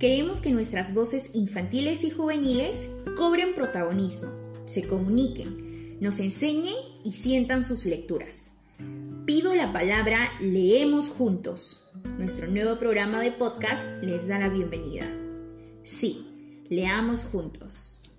Queremos que nuestras voces infantiles y juveniles cobren protagonismo, se comuniquen, nos enseñen y sientan sus lecturas. Pido la palabra Leemos Juntos. Nuestro nuevo programa de podcast les da la bienvenida. Sí, leamos juntos.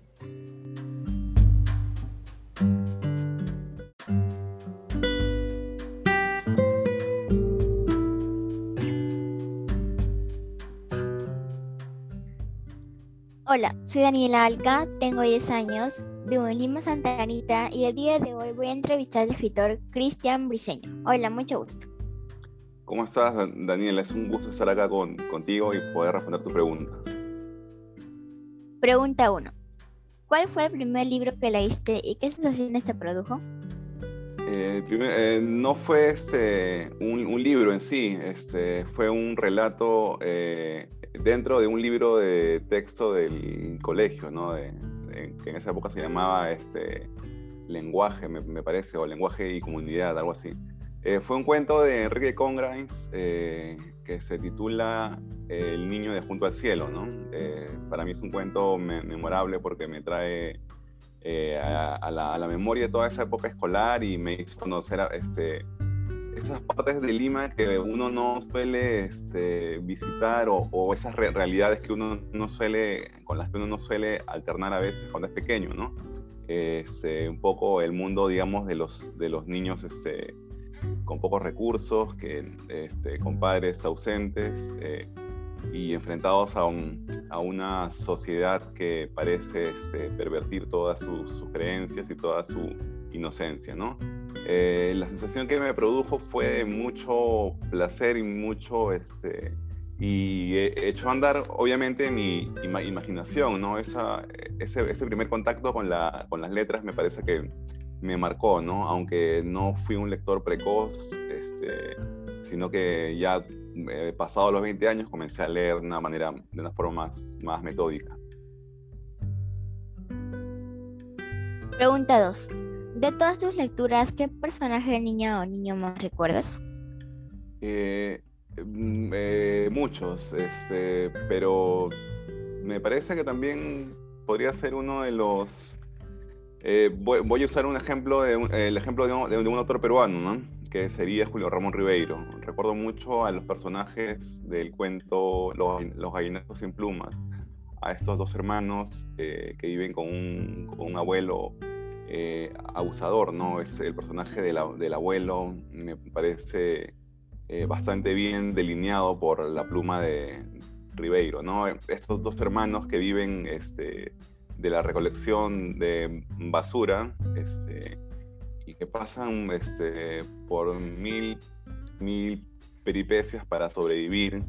Hola, soy Daniela Alca, tengo 10 años, vivo en Lima, Santa Anita y el día de hoy voy a entrevistar al escritor Cristian Briseño. Hola, mucho gusto. ¿Cómo estás, Daniela? Es un gusto estar acá con, contigo y poder responder tus preguntas. Pregunta 1. ¿Cuál fue el primer libro que leíste y qué sensaciones te produjo? Eh, eh, no fue este, un, libro en sí, este, fue un relato eh, dentro de un libro de texto del colegio, ¿no? que en esa época se llamaba este, lenguaje, me, parece, o lenguaje y comunidad, algo así. fue un cuento de Enrique Congrains que se titula El niño de junto al cielo, ¿no? para mí es un cuento memorable porque me trae eh, a, la, memoria de toda esa época escolar y me hizo conocer este, esas partes de Lima que uno no suele este, visitar o, esas realidades que uno no suele, con las que uno no suele alternar a veces cuando es pequeño, ¿no? Este, un poco el mundo, digamos, de los, de los niños este, con pocos recursos, que, este, con padres ausentes. Eh, y enfrentados a, a, una sociedad que parece este, pervertir todas sus, creencias y toda su inocencia, ¿no? Eh, la sensación que me produjo fue mucho placer y mucho, este, y he hecho andar, obviamente, mi imaginación, ¿no? Ese, ese, primer contacto con, la, con las letras me parece que me marcó, ¿no? Aunque no fui un lector precoz, este, sino que ya eh, pasado los 20 años comencé a leer de una manera, de una forma más, metódica. Pregunta 2. De todas tus lecturas, ¿qué personaje niña o niño más recuerdas? Eh, mm, eh, muchos, este, pero me parece que también podría ser uno de los... Voy, a usar un ejemplo, de el ejemplo de un, de un autor peruano, ¿no? que sería Julio Ramón Ribeiro. Recuerdo mucho a los personajes del cuento Los, los sin plumas, a estos dos hermanos eh, que viven con un, abuelo eh, abusador, ¿no? Es el personaje del abuelo, me parece eh, bastante bien delineado por la pluma de Ribeiro, ¿no? Estos dos hermanos que viven este, de la recolección de basura, este, y que pasan este, por mil, mil peripecias para sobrevivir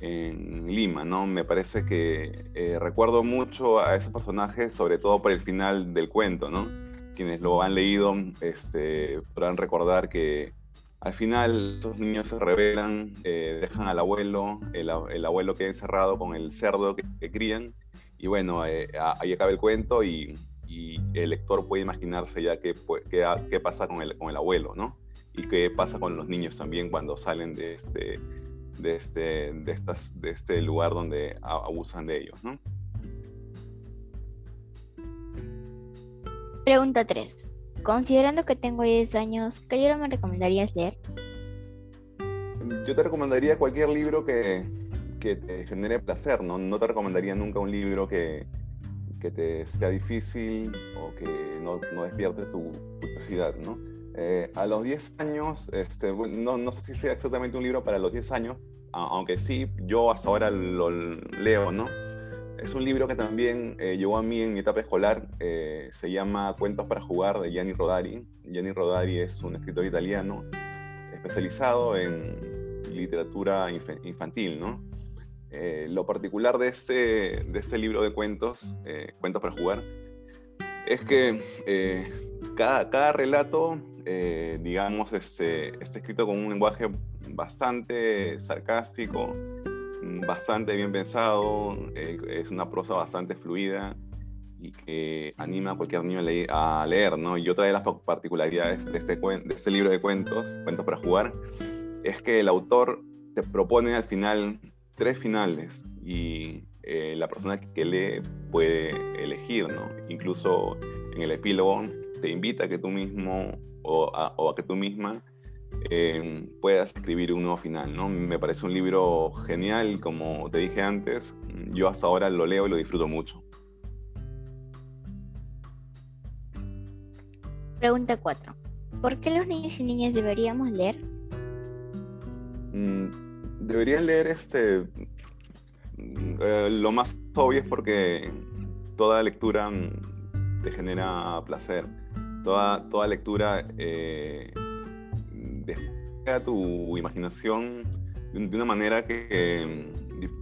en Lima, ¿no? Me parece que eh, recuerdo mucho a esos personajes, sobre todo por el final del cuento, ¿no? Quienes lo han leído este, podrán recordar que al final estos niños se rebelan, eh, dejan al abuelo, el, abuelo queda encerrado con el cerdo que, crían, y bueno, eh, ahí acaba el cuento y y el lector puede imaginarse ya qué, qué, pasa con el, con el abuelo, ¿no? Y qué pasa con los niños también cuando salen de este, de este, de estas, de este lugar donde abusan de ellos, ¿no? Pregunta 3. Considerando que tengo 10 años, ¿qué libro me recomendarías leer? Yo te recomendaría cualquier libro que, que te genere placer, ¿no? No te recomendaría nunca un libro que, que te sea difícil o que no, no despierte tu curiosidad, ¿no? Eh, a los 10 años, este, no, no, sé si sea exactamente un libro para los 10 años, aunque sí, yo hasta ahora lo leo, ¿no? Es un libro que también eh, llegó a mí en mi etapa escolar, eh, se llama Cuentos para jugar de Gianni Rodari. Gianni Rodari es un escritor italiano especializado en literatura infantil, ¿no? Eh, lo particular de este, de este libro de cuentos, eh, Cuentos para jugar, es que eh, cada, cada, relato, digamos, este, está escrito con un lenguaje bastante sarcástico, bastante bien pensado, es una prosa bastante fluida y que anima a cualquier niño a leer, ¿no? Y otra de las particularidades de este, de este libro de cuentos, Cuentos para jugar, es que el autor te propone al final tres finales y eh, la persona que lee puede elegir, ¿no? Incluso en el epílogo te invita a que tú mismo o a, que tú misma eh, puedas escribir un nuevo final, ¿no? Me parece un libro genial, como te dije antes, yo hasta ahora lo leo y lo disfruto mucho. Pregunta 4. ¿Por qué los niños y niñas deberíamos leer? Mm, deberían leer este... Eh, lo más obvio es porque toda lectura te genera placer. Toda, toda lectura eh, despliega tu imaginación de, una manera que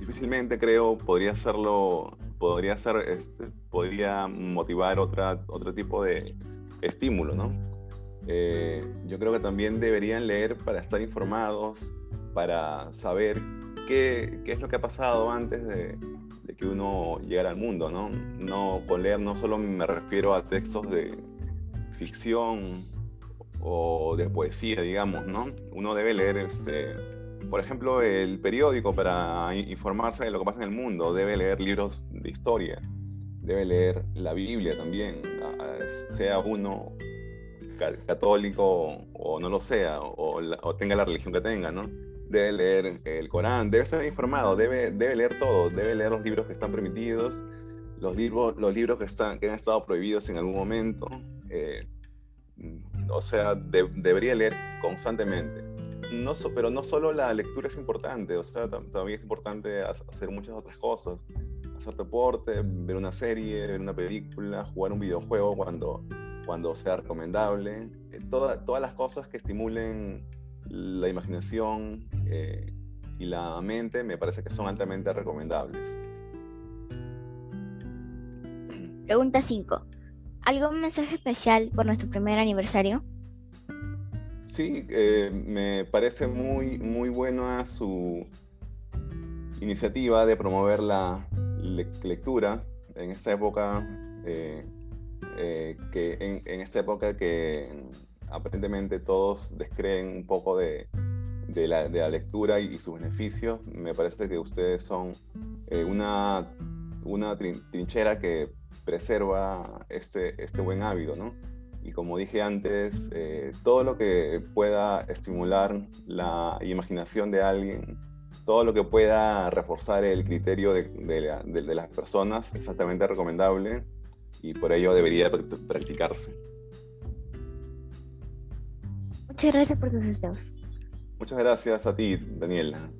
difícilmente creo podría hacerlo, podría ser, este, podría motivar otra, otro tipo de estímulo, ¿no? Eh, yo creo que también deberían leer para estar informados, para saber qué, qué es lo que ha pasado antes de, de, que uno llegara al mundo, ¿no? No con leer no solo me refiero a textos de ficción o de poesía, digamos, ¿no? Uno debe leer este, por ejemplo, el periódico para informarse de lo que pasa en el mundo, debe leer libros de historia, debe leer la Biblia también, sea uno católico o no lo sea, o, tenga la religión que tenga, ¿no? Debe leer el Corán, debe estar informado, debe, debe leer todo, debe leer los libros que están permitidos, los libros, los libros que, están, que han estado prohibidos en algún momento. Eh, o sea, debería leer constantemente no pero no solo la lectura es importante, o sea, también es importante hacer muchas otras cosas. Hacer deporte, ver una serie, ver una película, jugar un videojuego cuando, cuando sea recomendable. Eh, todas las cosas que estimulen la imaginación eh, y la mente me parece que son altamente recomendables. Pregunta 5. ¿Algún mensaje especial por nuestro primer aniversario? Sí, eh, me parece muy, muy buena su iniciativa de promover la lectura en esta época, eh, eh, que en, esta época que aparentemente todos descreen un poco de, la, lectura y, sus beneficios. Me parece que ustedes son una, una trinchera que preserva este, este buen hábito, ¿no? y como dije antes, eh, todo lo que pueda estimular la imaginación de alguien, todo lo que pueda reforzar el criterio de, de, las personas es altamente recomendable y por ello debería practicarse. Muchas gracias por tus deseos. Muchas gracias a ti, Daniela.